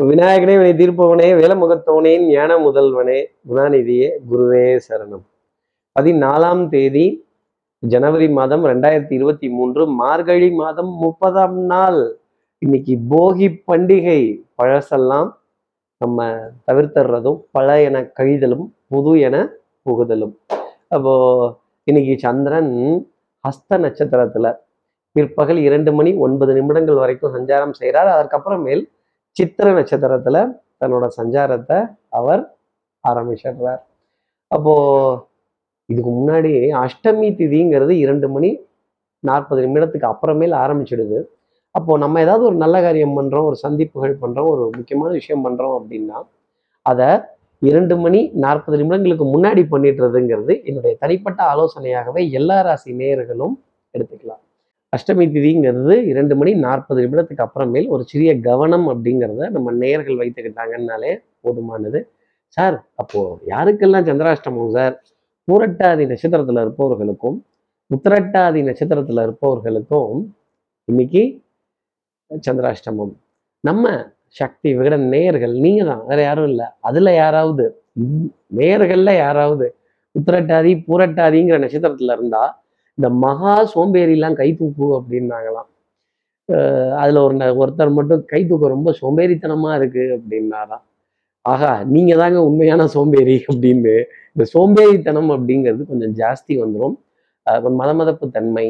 விநாயகனே வினை தீர்ப்பவனே வேலமுகத்தவனே ஞான முதல்வனே குணாநிதியே குருவே சரணம். பதினாலாம் தேதி ஜனவரி மாதம் ரெண்டாயிரத்தி இருபத்தி மூன்று மார்கழி மாதம் முப்பதாம் நாள். இன்னைக்கு போகி பண்டிகை. பழசெல்லாம் நம்ம தவிர்த்துறதும் பழையன கழிதலும் புது என புகுதலும். அப்போ இன்னைக்கு சந்திரன் ஹஸ்த நட்சத்திரத்துல. பிற்பகல் இரண்டு மணி ஒன்பது நிமிடங்கள் வரைக்கும் சஞ்சாரம் செய்கிறார் அதற்கப்புறமேல் சித்திர நட்சத்திரத்துல தன்னோட சஞ்சாரத்தை அவர் ஆரம்பிச்சிடுறார். அப்போ இதுக்கு முன்னாடி அஷ்டமி திதிங்கிறது இரண்டு மணி நாற்பது நிமிடத்துக்கு அப்புறமேல் ஆரம்பிச்சிடுது. அப்போ நம்ம ஏதாவது ஒரு நல்ல காரியம் பண்றோம் ஒரு சந்திப்புகள் பண்றோம் ஒரு முக்கியமான விஷயம் பண்றோம் அப்படின்னா அதை இரண்டு மணி நாற்பது நிமிடங்களுக்கு முன்னாடி பண்ணிடுறதுங்கிறது என்னுடைய தனிப்பட்ட ஆலோசனையாகவே எல்லா ராசி நேயர்களும் எடுத்துக்கலாம். அஷ்டமி திதிங்கிறது இரண்டு மணி நாற்பது நிமிடத்துக்கு அப்புறமேல் ஒரு சிறிய கவனம் அப்படிங்கிறத நம்ம நேயர்கள் வைத்துக்கிட்டாங்கன்னாலே போதுமானது. சார் அப்போ யாருக்கெல்லாம் சந்திராஷ்டமம் சார்? பூரட்டாதி நட்சத்திரத்தில் இருப்பவர்களுக்கும் உத்திரட்டாதி நட்சத்திரத்தில் இருப்பவர்களுக்கும் இன்னைக்கு சந்திராஷ்டமம். நம்ம சக்தி விகட நேயர்கள் நீங்கள் தான் வேற யாரும் இல்லை. அதில் யாராவது நேயர்களில் யாராவது உத்திரட்டாதி பூரட்டாதிங்கிற நட்சத்திரத்தில் இருந்தால் இந்த மகா சோம்பேறிலாம் கை தூக்கு அப்படின்னாங்களாம். அஹ் அதுல ஒரு ஒருத்தர் மட்டும் கை தூக்க ரொம்ப சோம்பேறித்தனமா இருக்கு அப்படின்னாராம். ஆகா நீங்கள் தாங்க உண்மையான சோம்பேறி அப்படின்னு. இந்த சோம்பேறித்தனம் அப்படிங்கிறது கொஞ்சம் ஜாஸ்தி வந்துடும் மதமதப்பு தன்மை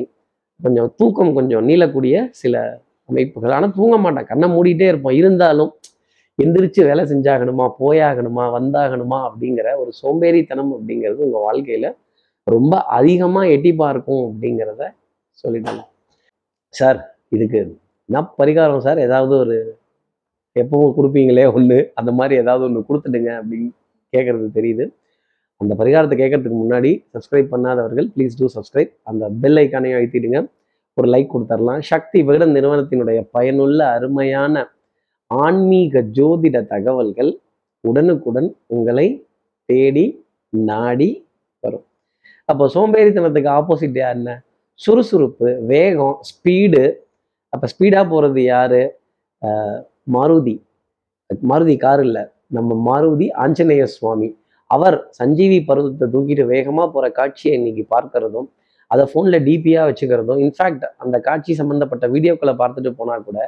கொஞ்சம் தூக்கம் கொஞ்சம் நீளக்கூடிய சில அமைப்புகள். ஆனால் தூங்க மாட்டேன். கண்ணை மூடிட்டே இருப்போம் இருந்தாலும் எந்திரிச்சு வேலை செஞ்சாகணுமா போயாகணுமா வந்தாகணுமா அப்படிங்கிற ஒரு சோம்பேறித்தனம் அப்படிங்கிறது உங்க வாழ்க்கையில ரொம்ப அதிகமாக எட்டி பார்க்கும் அப்படிங்கிறத சொல்லிட்டாங்க. சார் இதுக்கு என்ன பரிகாரம் சார்? ஏதாவது ஒரு எப்பவும் கொடுப்பீங்களே ஒன்று அந்த மாதிரி ஏதாவது ஒன்று கொடுத்துடுங்க அப்படின்னு கேட்கறது தெரியுது. அந்த பரிகாரத்தை கேட்கறதுக்கு முன்னாடி சப்ஸ்கிரைப் பண்ணாதவர்கள் ப்ளீஸ் டூ சப்ஸ்கிரைப் அந்த பெல் ஐக்கானையும் அழுத்திடுங்க. ஒரு லைக் கொடுத்துர்லாம். சக்தி விகடன் நிறுவனத்தினுடைய பயனுள்ள அருமையான ஆன்மீக ஜோதிட தகவல்கள் உடனுக்குடன் உங்களை தேடி நாடி வரும். அப்போ சோம்பேறித்தனத்துக்கு ஆப்போசிட் என்ன சுறுசுறுப்பு வேகம் ஸ்பீடு அப்போ ஸ்பீடாக போகிறது யாரு? ஆஹ் மாருதி. மாருதி கார் இல்லை. நம்ம மாருதி ஆஞ்சநேய சுவாமி. அவர் சஞ்சீவி பருவத்தை தூக்கிட்டு வேகமாக போகிற காட்சியை இன்னைக்கு பார்க்கறதும் அதை ஃபோனில் டிபியாக வச்சுக்கிறதும் இன்ஃபேக்ட் அந்த காட்சி சம்மந்தப்பட்ட வீடியோக்களை பார்த்துட்டு போனால் கூட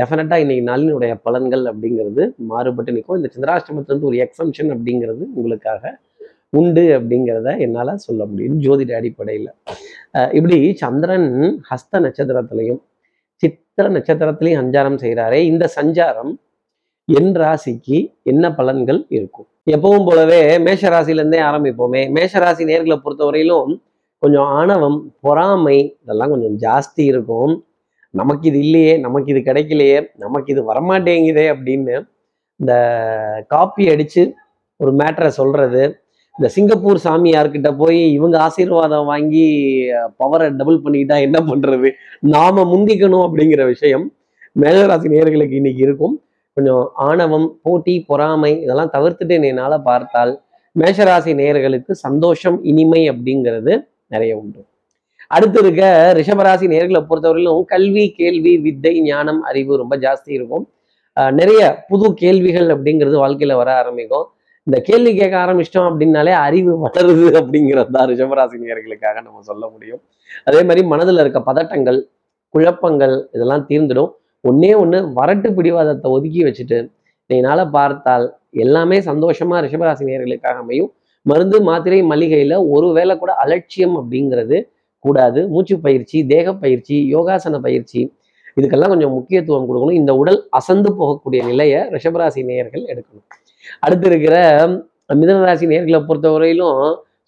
டெஃபினட்டாக இன்னைக்கு நாளினுடைய பலன்கள் அப்படிங்கிறது மாறுபட்டு நிற்கும். இந்த சந்திராஷ்டமத்துலேருந்து ஒரு எக்ஸம்ஷன் அப்படிங்கிறது உங்களுக்காக உண்டு அப்படிங்கிறத என்னால் சொல்ல முடியும் ஜோதிட அடிப்படையில். இப்படி சந்திரன் ஹஸ்த நட்சத்திரத்திலையும் சித்திர நட்சத்திரத்திலையும் சஞ்சாரம் செய்கிறாரே இந்த சஞ்சாரம் என் ராசிக்கு என்ன பலன்கள் இருக்கும்? எப்பவும் போலவே மேஷ ராசியிலேருந்தே ஆரம்பிப்போமே. மேஷ ராசி நேர்களை பொறுத்தவரையிலும் கொஞ்சம் ஆணவம் பொறாமை இதெல்லாம் கொஞ்சம் ஜாஸ்தி இருக்கும். நமக்கு இது இல்லையே நமக்கு இது கிடைக்கலையே நமக்கு இது வரமாட்டேங்குதே அப்படின்னு இந்த காப்பி அடித்து ஒரு மேட்ரை சொல்கிறது இந்த சிங்கப்பூர் சாமியார்கிட்ட போய் இவங்க ஆசீர்வாதம் வாங்கி பவரை டபுள் பண்ணிக்கிட்டா என்ன பண்றது? நாம முந்திக்கணும் அப்படிங்கிற விஷயம் மேலராசி நேயர்களுக்கு இன்னைக்கு இருக்கும். கொஞ்சம் ஆணவம் போட்டி பொறாமை இதெல்லாம் தவிர்த்துட்டு என்னால் பார்த்தால் மேஷராசி நேயர்களுக்கு சந்தோஷம் இனிமை அப்படிங்கிறது நிறைய உண்டு. அடுத்து இருக்க ரிஷபராசி நேர்களை பொறுத்தவரையிலும் கல்வி கேள்வி வித்தை ஞானம் அறிவு ரொம்ப ஜாஸ்தி இருக்கும். ஆஹ் நிறைய புது கேள்விகள் அப்படிங்கிறது வாழ்க்கையில வர ஆரம்பிக்கும். இந்த கேள்வி கேட்க ஆரம்பிச்சிட்டோம் அப்படின்னாலே அறிவு வளருது அப்படிங்கிறது தான் ரிஷபராசி நம்ம சொல்ல முடியும். அதே மாதிரி மனதில் இருக்க பதட்டங்கள் குழப்பங்கள் இதெல்லாம் தீர்ந்துடும். ஒன்னே ஒன்று வரட்டு பிடிவாதத்தை ஒதுக்கி வச்சுட்டு என்னால் பார்த்தால் எல்லாமே சந்தோஷமா ரிஷபராசி நேயர்களுக்காக அமையும். மருந்து மாத்திரை மளிகையில் ஒரு வேளை கூட அலட்சியம் அப்படிங்கிறது கூடாது. மூச்சு பயிற்சி தேக பயிற்சி யோகாசன பயிற்சி இதுக்கெல்லாம் கொஞ்சம் முக்கியத்துவம் கொடுக்கணும். இந்த உடல் அசந்து போகக்கூடிய நிலையை ரிஷபராசி நேயர்கள் எடுக்கணும். அடுத்து இருக்கிற மிதனராசி நேர்களை பொறுத்தவரையிலும்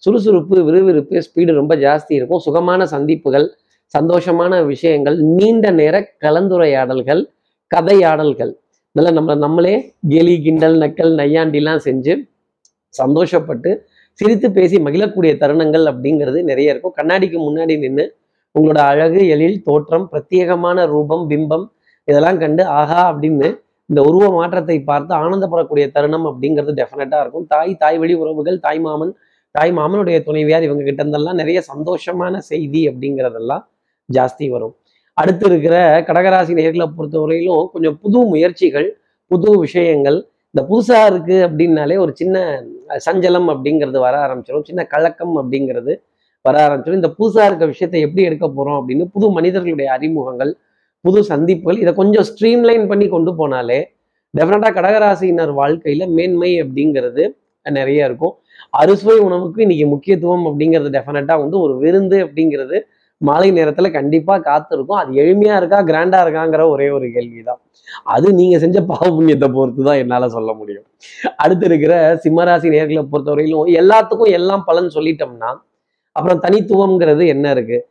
சுறுசுறுப்பு விறுவிறுப்பு ஸ்பீடு ரொம்ப ஜாஸ்தி இருக்கும். சுகமான சந்திப்புகள் சந்தோஷமான விஷயங்கள் நீண்ட நேர கலந்துரையாடல்கள் கதையாடல்கள். இதெல்லாம் நம்ம நம்மளே கேலி கிண்டல் நக்கல் நையாண்டிலாம் செஞ்சு சந்தோஷப்பட்டு சிரித்து பேசி மகிழக்கூடிய தருணங்கள் அப்படிங்கிறது நிறைய இருக்கும். கண்ணாடிக்கு முன்னாடி நின்று உங்களோட அழகு எழில் தோற்றம் பிரத்யேகமான ரூபம் பிம்பம் இதெல்லாம் கண்டு ஆஹா அப்படின்னு இந்த உருவ மாற்றத்தை பார்த்து ஆனந்தப்படக்கூடிய தருணம் அப்படிங்கிறது டெஃபினட்டா இருக்கும். தாய் தாய் வழி உறவுகள் தாய் மாமன் தாய் மாமனுடைய துணைவியார் இவங்க கிட்ட இருந்தெல்லாம் நிறைய சந்தோஷமான செய்தி அப்படிங்கிறதெல்லாம் ஜாஸ்தி வரும். அடுத்து இருக்கிற கடகராசி நேர்களை பொறுத்தவரையிலும் கொஞ்சம் புது முயற்சிகள் புது விஷயங்கள். இந்த புதுசா இருக்கு அப்படின்னாலே ஒரு சின்ன சஞ்சலம் அப்படிங்கிறது வர ஆரம்பிச்சிடும் சின்ன கலக்கம் அப்படிங்கிறது வர ஆரம்பிச்சிடும் இந்த புதுசா இருக்க விஷயத்தை எப்படி எடுக்க போறோம் அப்படின்னு புது மனிதர்களுடைய அறிமுகங்கள் புது சந்திப்புகள் இதை கொஞ்சம் ஸ்ட்ரீம்லைன் பண்ணி கொண்டு போனாலே டெஃபினட்டாக கடகராசியினர் வாழ்க்கையில் மேன்மை அப்படிங்கிறது நிறைய இருக்கும். அறுசுவை உணவுக்கு இன்னைக்கு முக்கியத்துவம் அப்படிங்கிறது டெஃபினட்டாக வந்து ஒரு விருந்து அப்படிங்கிறது மாலை நேரத்தில் கண்டிப்பாக காத்திருக்கும். அது எளிமையாக இருக்கா கிராண்டாக இருக்காங்கிற ஒரே ஒரு கேள்விதான். அது நீங்கள் செஞ்ச பாவ புண்ணியத்தை பொறுத்து தான் என்னால் சொல்ல முடியும். அடுத்து இருக்கிற சிம்மராசி நேர்களை பொறுத்தவரையிலும் எல்லாத்துக்கும் எல்லாம் பலன் சொல்லிட்டோம்னா அப்புறம் தனித்துவம்ங்கிறது என்ன இருக்குது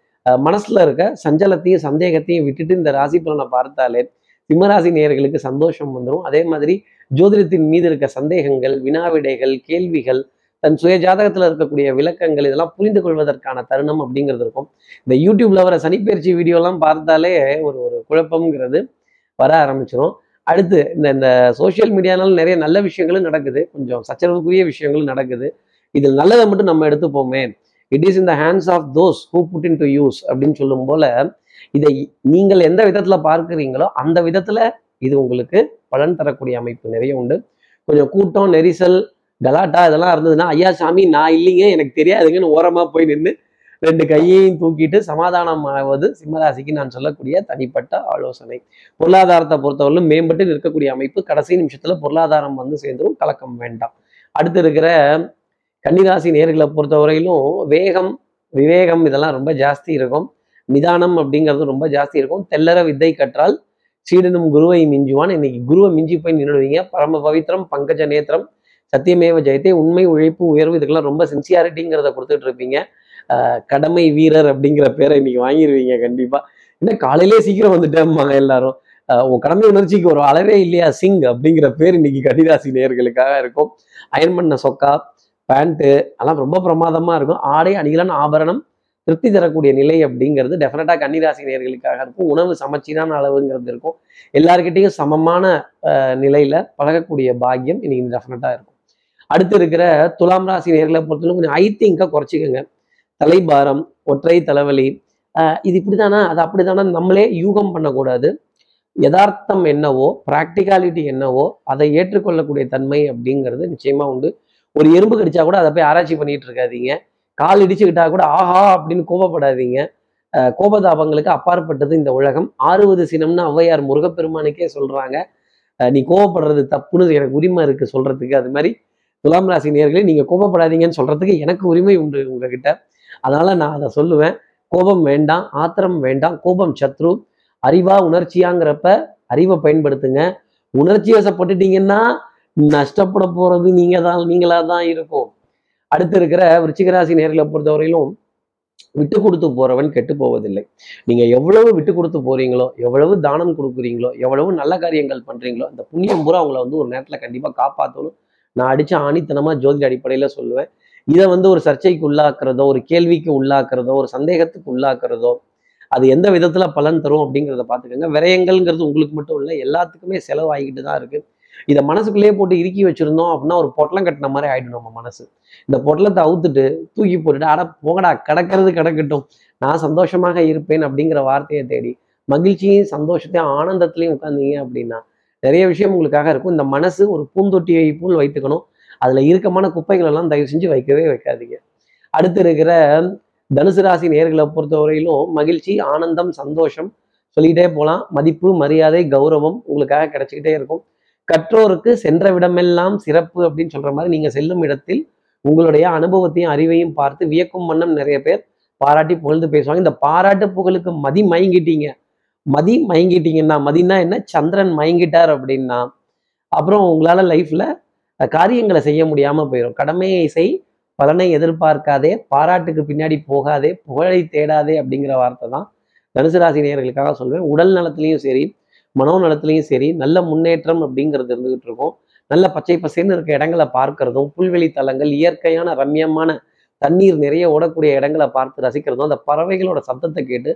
மனசுல இருக்க சஞ்சலத்தையும் சந்தேகத்தையும் விட்டுட்டு இந்த ராசி பலனை பார்த்தாலே சிம்மராசி நேயர்களுக்கு சந்தோஷம் வந்துடும் அதே மாதிரி ஜோதிடத்தின் மீது இருக்க சந்தேகங்கள் வினாவிடைகள் கேள்விகள் தன் சுய ஜாதகத்தில் இருக்கக்கூடிய விளக்கங்கள் இதெல்லாம் புரிந்து கொள்வதற்கான தருணம் அப்படிங்கிறது இருக்கும். இந்த யூடியூப்ல வர சனிப்பயிற்சி வீடியோலாம் பார்த்தாலே ஒரு ஒரு குழப்பம்ங்கிறது வர ஆரம்பிச்சிடும் அடுத்து இந்த இந்த சோஷியல் மீடியானால நிறைய நல்ல விஷயங்களும் நடக்குது. கொஞ்சம் சச்சரவுக்குரிய விஷயங்களும் நடக்குது. இதில் நல்லதை மட்டும் நம்ம எடுத்துப்போமே. It is in the hands of those who put in to use அப்படின்னு சொல்லும் போல இதை நீங்கள் எந்த விதத்துல பார்க்குறீங்களோ அந்த விதத்துல இது உங்களுக்கு பலன் தரக்கூடிய அமைப்பு நிறைய உண்டு. கொஞ்சம் கூட்டம் நெரிசல் கலாட்டா இதெல்லாம் இருந்ததுன்னா ஐயா சாமி நான் இல்லைங்க எனக்கு தெரியாதுங்கன்னு ஓரமா போய் நின்று ரெண்டு கையையும் தூக்கிட்டு சமாதானம் ஆவது சிம்மராசிக்கு நான் சொல்லக்கூடிய தனிப்பட்ட ஆலோசனை. பொருளாதாரத்தை பொறுத்தவரையிலும் மேம்பட்டு நிற்கக்கூடிய அமைப்பு. கடைசி நிமிஷத்துல பொருளாதாரம் வந்து சேர்ந்துரும் கலக்கம் வேண்டாம். அடுத்து இருக்கிற கன்னிராசி நேர்களை பொறுத்தவரையிலும் வேகம் விவேகம் இதெல்லாம் ரொம்ப ஜாஸ்தி இருக்கும். நிதானம் அப்படிங்கிறது ரொம்ப ஜாஸ்தி இருக்கும். தெல்லற வித்தை கற்றால் சீடனும் குருவை மிஞ்சுவான். இன்னைக்கு குருவை மிஞ்சி போய் நின்றுடுவீங்க பரம பவித்திரம் பங்கஜ நேத்திரம் சத்தியமேவ ஜெயத்தை உண்மை உழைப்பு உயர்வு இதுக்கெல்லாம் ரொம்ப சின்சியாரிட்டிங்கிறத கொடுத்துட்டு இருப்பீங்க. கடமை வீரர் அப்படிங்கிற பேரை இன்னைக்கு வாங்கிடுவீங்க கண்டிப்பா. என்ன காலையிலே சீக்கிரம் வந்துட்டேம்மாங்க எல்லாரும். உன் கடமை உணர்ச்சிக்கு ஒரு அளவே இல்லையா? சிங் அப்படிங்கிற பேர் இன்னைக்கு கன்னிராசி நேர்களுக்காக இருக்கும். அயன் பண்ண சொக்கா பேண்ட்டு அதெல்லாம் ரொம்ப பிரமாதமாக இருக்கும். ஆடை அணிகளான ஆபரணம் திருப்தி தரக்கூடிய நிலை அப்படிங்கிறது டெஃபினட்டாக கன்னிராசி நேர்களுக்காக இருக்கும். உணவு சமச்சீரான அளவுங்கிறது இருக்கும். எல்லாருக்கிட்டையும் சமமான நிலையில் நிலையில பழகக்கூடிய பாக்கியம் இன்னைக்கு டெஃபினட்டாக இருக்கும். அடுத்து இருக்கிற துலாம் ராசி நேர்களை பொறுத்தவரைக்கும் கொஞ்சம் ஐத்திங்கா குறைச்சிக்கோங்க. தலைபாரம் ஒற்றை தலைவலி ஆஹ் இது இப்படிதானா? அது அப்படிதானா? நம்மளே யூகம் பண்ணக்கூடாது. யதார்த்தம் என்னவோ ப்ராக்டிகாலிட்டி என்னவோ அதை ஏற்றுக்கொள்ளக்கூடிய தன்மை அப்படிங்கிறது நிச்சயமாக உண்டு. ஒரு எறும்பு கடிச்சா கூட அதை போய் ஆராய்ச்சி பண்ணிட்டு இருக்காதீங்க. கால் இடிச்சுக்கிட்டா கூட ஆஹா அப்படின்னு கோபப்படாதீங்க. கோபதாபங்களுக்கு அப்பாற்பட்டது இந்த உலகம். ஆறுவது சினம்னு ஔவையார் முருகப்பெருமானுக்கே சொல்றாங்க. நீ கோபப்படுறது தப்புன்னு எனக்கு உரிமை இருக்கு சொல்றதுக்கு. அது மாதிரி துலாம் ராசி நேர்களே நீங்க கோபப்படாதீங்கன்னு சொல்றதுக்கு எனக்கு உரிமை உண்டு உங்ககிட்ட. அதனால நான் அதை சொல்லுவேன். கோபம் வேண்டாம் ஆத்திரம் வேண்டாம் கோபம் சத்ரு. அறிவா உணர்ச்சியாங்கிறப்ப அறிவை பயன்படுத்துங்க. உணர்ச்சி வசப்பட்டுட்டீங்கன்னா நஷ்டப்பட போறது நீங்க தான் நீங்களா தான் இருக்கும். அடுத்து இருக்கிற விருச்சிகராசி நேர்களை பொறுத்தவரையிலும் விட்டு கொடுத்து போறவன் கெட்டு போவதில்லை. நீங்க எவ்வளவு விட்டு கொடுத்து போறீங்களோ எவ்வளவு தானம் கொடுக்குறீங்களோ எவ்வளவு நல்ல காரியங்கள் பண்றீங்களோ அந்த புண்ணியம் பூரா அவங்கள வந்து ஒரு நேரத்துல கண்டிப்பா காப்பாற்றணும் நான் அடிச்ச ஆணித்தனமா ஜோதிட அடிப்படையில சொல்லுவேன். இதை வந்து ஒரு சர்ச்சைக்கு உள்ளாக்குறதோ ஒரு கேள்விக்கு உள்ளாக்குறதோ ஒரு சந்தேகத்துக்கு உள்ளாக்குறதோ அது எந்த விதத்துல பலன் தரும் அப்படிங்கிறத பார்த்துக்கோங்க. விரயங்கள்ங்கிறது உங்களுக்கு மட்டும் இல்லை எல்லாத்துக்குமே செலவாகிக்கிட்டு தான் இருக்கு. இதை மனசுக்குள்ளேயே போட்டு இறுக்கி வச்சிருந்தோம் அப்படின்னா ஒரு பொட்டலம் கட்டின மாதிரி ஆயிடும் நம்ம மனசு. இந்த பொட்டலத்தை அவுத்துட்டு தூக்கி போட்டுட்டு அட போகடா கிடக்கிறது கிடக்கட்டும். நான் சந்தோஷமாக இருப்பேன் அப்படிங்கிற வார்த்தையை தேடி மகிழ்ச்சியும் சந்தோஷத்தையும் ஆனந்தத்திலையும் உட்காந்தீங்க அப்படின்னா நிறைய விஷயம் உங்களுக்காக இருக்கும். இந்த மனசு ஒரு பூந்தொட்டியை போல் வைத்துக்கணும். அதுல இறுக்கமான குப்பைகள் எல்லாம் தயவு செஞ்சு வைக்கவே வைக்காதீங்க. அடுத்து இருக்கிற தனுசு ராசி நேர்களை பொறுத்தவரையிலும் மகிழ்ச்சி ஆனந்தம் சந்தோஷம் சொல்லிக்கிட்டே போகலாம். மதிப்பு மரியாதை கௌரவம் உங்களுக்காக கிடைச்சிக்கிட்டே இருக்கும். கற்றோருக்கு சென்ற விடமெல்லாம் சிறப்பு அப்படின்னு சொல்ற மாதிரி நீங்க செல்லும் இடத்தில் உங்களுடைய அனுபவத்தையும் அறிவையும் பார்த்து வியக்கும் வண்ணம் நிறைய பேர் பாராட்டி புகழ்ந்து பேசுவாங்க. இந்த பாராட்டு புகழுக்கு மதி மயங்கிட்டீங்க. மதி மயங்கிட்டீங்கன்னா மதினா என்ன? சந்திரன் மயங்கிட்டார் அப்படின்னா அப்புறம் உங்களால லைஃப்ல காரியங்களை செய்ய முடியாம போயிடும் கடமையை செய் பலனை எதிர்பார்க்காதே பாராட்டுக்கு பின்னாடி போகாதே புகழை தேடாதே அப்படிங்கிற வார்த்தை தான் தனுசு ராசி நேயர்களுக்காக சொல்வேன். உடல் நலத்திலையும் சரி மனோ நலத்திலையும் சரி நல்ல முன்னேற்றம் அப்படிங்கிறது இருந்துகிட்டு இருக்கும். நல்ல பச்சை பசேன்னு இருக்க இடங்களை பார்க்கறதும் புல்வெளி தலங்கள் இயற்கையான ரம்யமான தண்ணீர் நிறைய ஓடக்கூடிய இடங்களை பார்த்து ரசிக்கிறதும் அந்த பறவைகளோட சத்தத்தை கேட்டு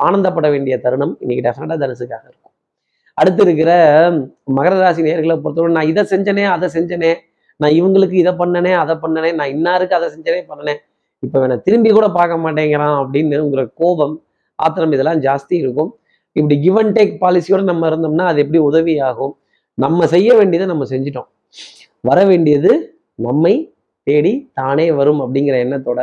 ஆனந்தப்பட வேண்டிய தருணம் இன்னைக்கு டெஃபினட்டா தனுசுக்காக இருக்கும். அடுத்து இருக்கிற மகர ராசி நேர்களை பொறுத்தவரை நான் இதை செஞ்சனே அதை செஞ்சனே நான் இவங்களுக்கு இதை பண்ணனே அதை பண்ணனே நான் இன்னாருக்கு அதை செஞ்சனே பண்ணனே இப்போ வேணா திரும்பி கூட பார்க்க மாட்டேங்கிறான் அப்படின்னு உங்கிற கோபம் ஆத்திரம் இதெல்லாம் ஜாஸ்தி இருக்கும். இப்படி கிவ் அண்ட் டேக் பாலிசியோட நம்ம இருந்தோம்னா அது எப்படி உதவி ஆகும் நம்ம செய்ய வேண்டியதை நம்ம செஞ்சிட்டோம். வர வேண்டியது நம்மை தேடி தானே வரும் அப்படிங்கிற எண்ணத்தோட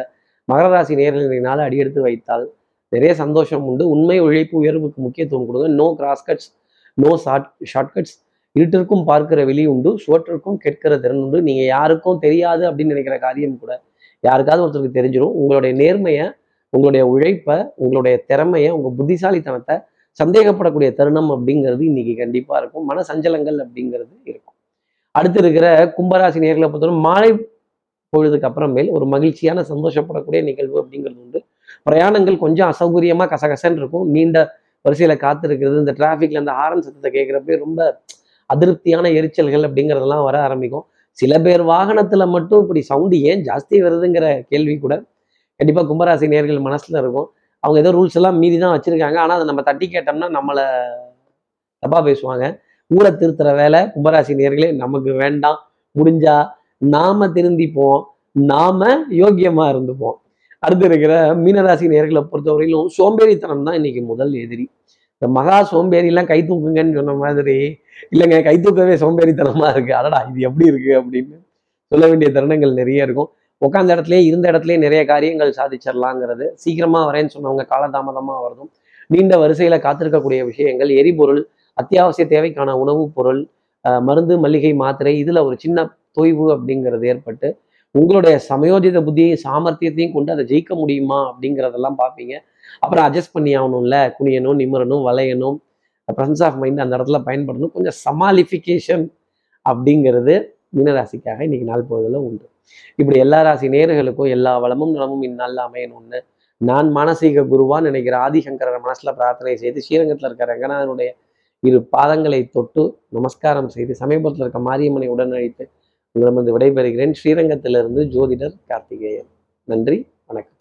மகர ராசி நேர்களை அடியெடுத்து வைத்தால் நிறைய சந்தோஷம் உண்டு. உண்மை உழைப்பு உயர்வுக்கு முக்கியத்துவம் கொடுங்க no cross cuts no short shortcuts இருட்டிற்கும் பார்க்கிற வெளி உண்டு. சுவற்றிற்கும் கேட்கிற திறன் உண்டு. நீங்க யாருக்கும் தெரியாது அப்படின்னு நினைக்கிற காரியம் கூட யாருக்காவது ஒருத்தருக்கு தெரிஞ்சிடும் உங்களுடைய நேர்மையை உங்களுடைய உழைப்பை உங்களுடைய திறமையை உங்க புத்திசாலித்தனத்தை சந்தேகப்படக்கூடிய தருணம் அப்படிங்கிறது இன்னைக்கு கண்டிப்பாக இருக்கும். மன சஞ்சலங்கள் அப்படிங்கிறது இருக்கும். அடுத்து இருக்கிற கும்பராசி நேர்களை பொறுத்தவரை மாலை பொழுதுக்கு அப்புறமேல் ஒரு மகிழ்ச்சியான சந்தோஷப்படக்கூடிய நிகழ்வு அப்படிங்கிறது உண்டு. பிரயாணங்கள் கொஞ்சம் அசௌகரியமா கசகசன்னு இருக்கும். நீண்ட வரிசையில் காத்திருக்கிறது இந்த டிராஃபிக்ல அந்த ஹாரன் சத்தத்தை கேட்குறப்ப ரொம்ப அதிருப்தியான எரிச்சல்கள் அப்படிங்கிறதெல்லாம் வர ஆரம்பிக்கும். சில பேர் வாகனத்தில் மட்டும் இப்படி சவுண்டு ஏன் ஜாஸ்தி வருதுங்கிற கேள்வி கூட கண்டிப்பாக கும்பராசி நேர்கள் மனசுல இருக்கும். அவங்க ஏதோ ரூல்ஸ் எல்லாம் மீறி தான் வச்சுருக்காங்க. ஆனால் அதை நம்ம தட்டி கேட்டோம்னா நம்மளை தப்பாக பேசுவாங்க. ஊரை திருத்துற வேலை கும்பராசி நேர்களே நமக்கு வேண்டாம். முடிஞ்சா நாம திருந்திப்போம். நாம யோக்கியமாக இருந்துப்போம். அடுத்து இருக்கிற மீனராசி நேர்களை பொறுத்தவரையிலும் சோம்பேறித்தனம் தான் இன்னைக்கு முதல் எதிரி. இந்த மகா சோம்பேறிலாம் கை தூக்குங்கன்னு சொன்ன மாதிரி இல்லைங்க கை தூக்கவே சோம்பேறித்தனமாக இருக்குது அடடா இது எப்படி இருக்குது அப்படின்னு சொல்ல வேண்டிய தருணங்கள் நிறைய இருக்கும். உட்காந்த இடத்துலயே இருந்த இடத்துலயே நிறைய காரியங்கள் சாதிச்சிடலாங்கிறது சீக்கிரமா வரேன்னு சொன்னவங்க காலதாமதமாக வரதும். நீண்ட வரிசையில காத்திருக்கக்கூடிய விஷயங்கள் எரிபொருள் அத்தியாவசிய தேவைக்கான உணவுப் பொருள் மருந்து மல்லிகை மாத்திரை இதுல ஒரு சின்ன தொய்வு அப்படிங்கிறது ஏற்பட்டு உங்களுடைய சமயோஜித புத்தியையும் சாமர்த்தியத்தையும் கொண்டு அதை ஜெயிக்க முடியுமா அப்படிங்கிறதெல்லாம் பார்ப்பீங்க. அப்புறம் அட்ஜஸ்ட் பண்ணி ஆகணும்ல குனியணும் நிமிரணும் வளையணும் ப்ரெசன்ஸ் ஆஃப் மைண்ட் அந்த இடத்துல பயன்படணும். கொஞ்சம் சமாலிஃபிகேஷன் அப்படிங்கிறது மீனராசிக்காக இன்னைக்கு நாள் பொழுதுல உண்டு. இப்படி எல்லா ராசி நேர்களுக்கும் எல்லா வளமும் நலமும் இந்நாளில் அமையணும்னு நான் மானசீக குருவான் நினைக்கிற ஆதிசங்கரர் மனசுல பிரார்த்தனை செய்து ஸ்ரீரங்கத்தில் இருக்கிற ரங்கநாதனுடைய இரு பாதங்களை தொட்டு நமஸ்காரம் செய்து சமீபத்தில் இருக்க மாரியம்மனை உடனழித்து உங்களிடமிருந்து விடைபெறுகிறேன். ஸ்ரீரங்கத்திலிருந்து ஜோதிடர் கார்த்திகேயன். நன்றி வணக்கம்.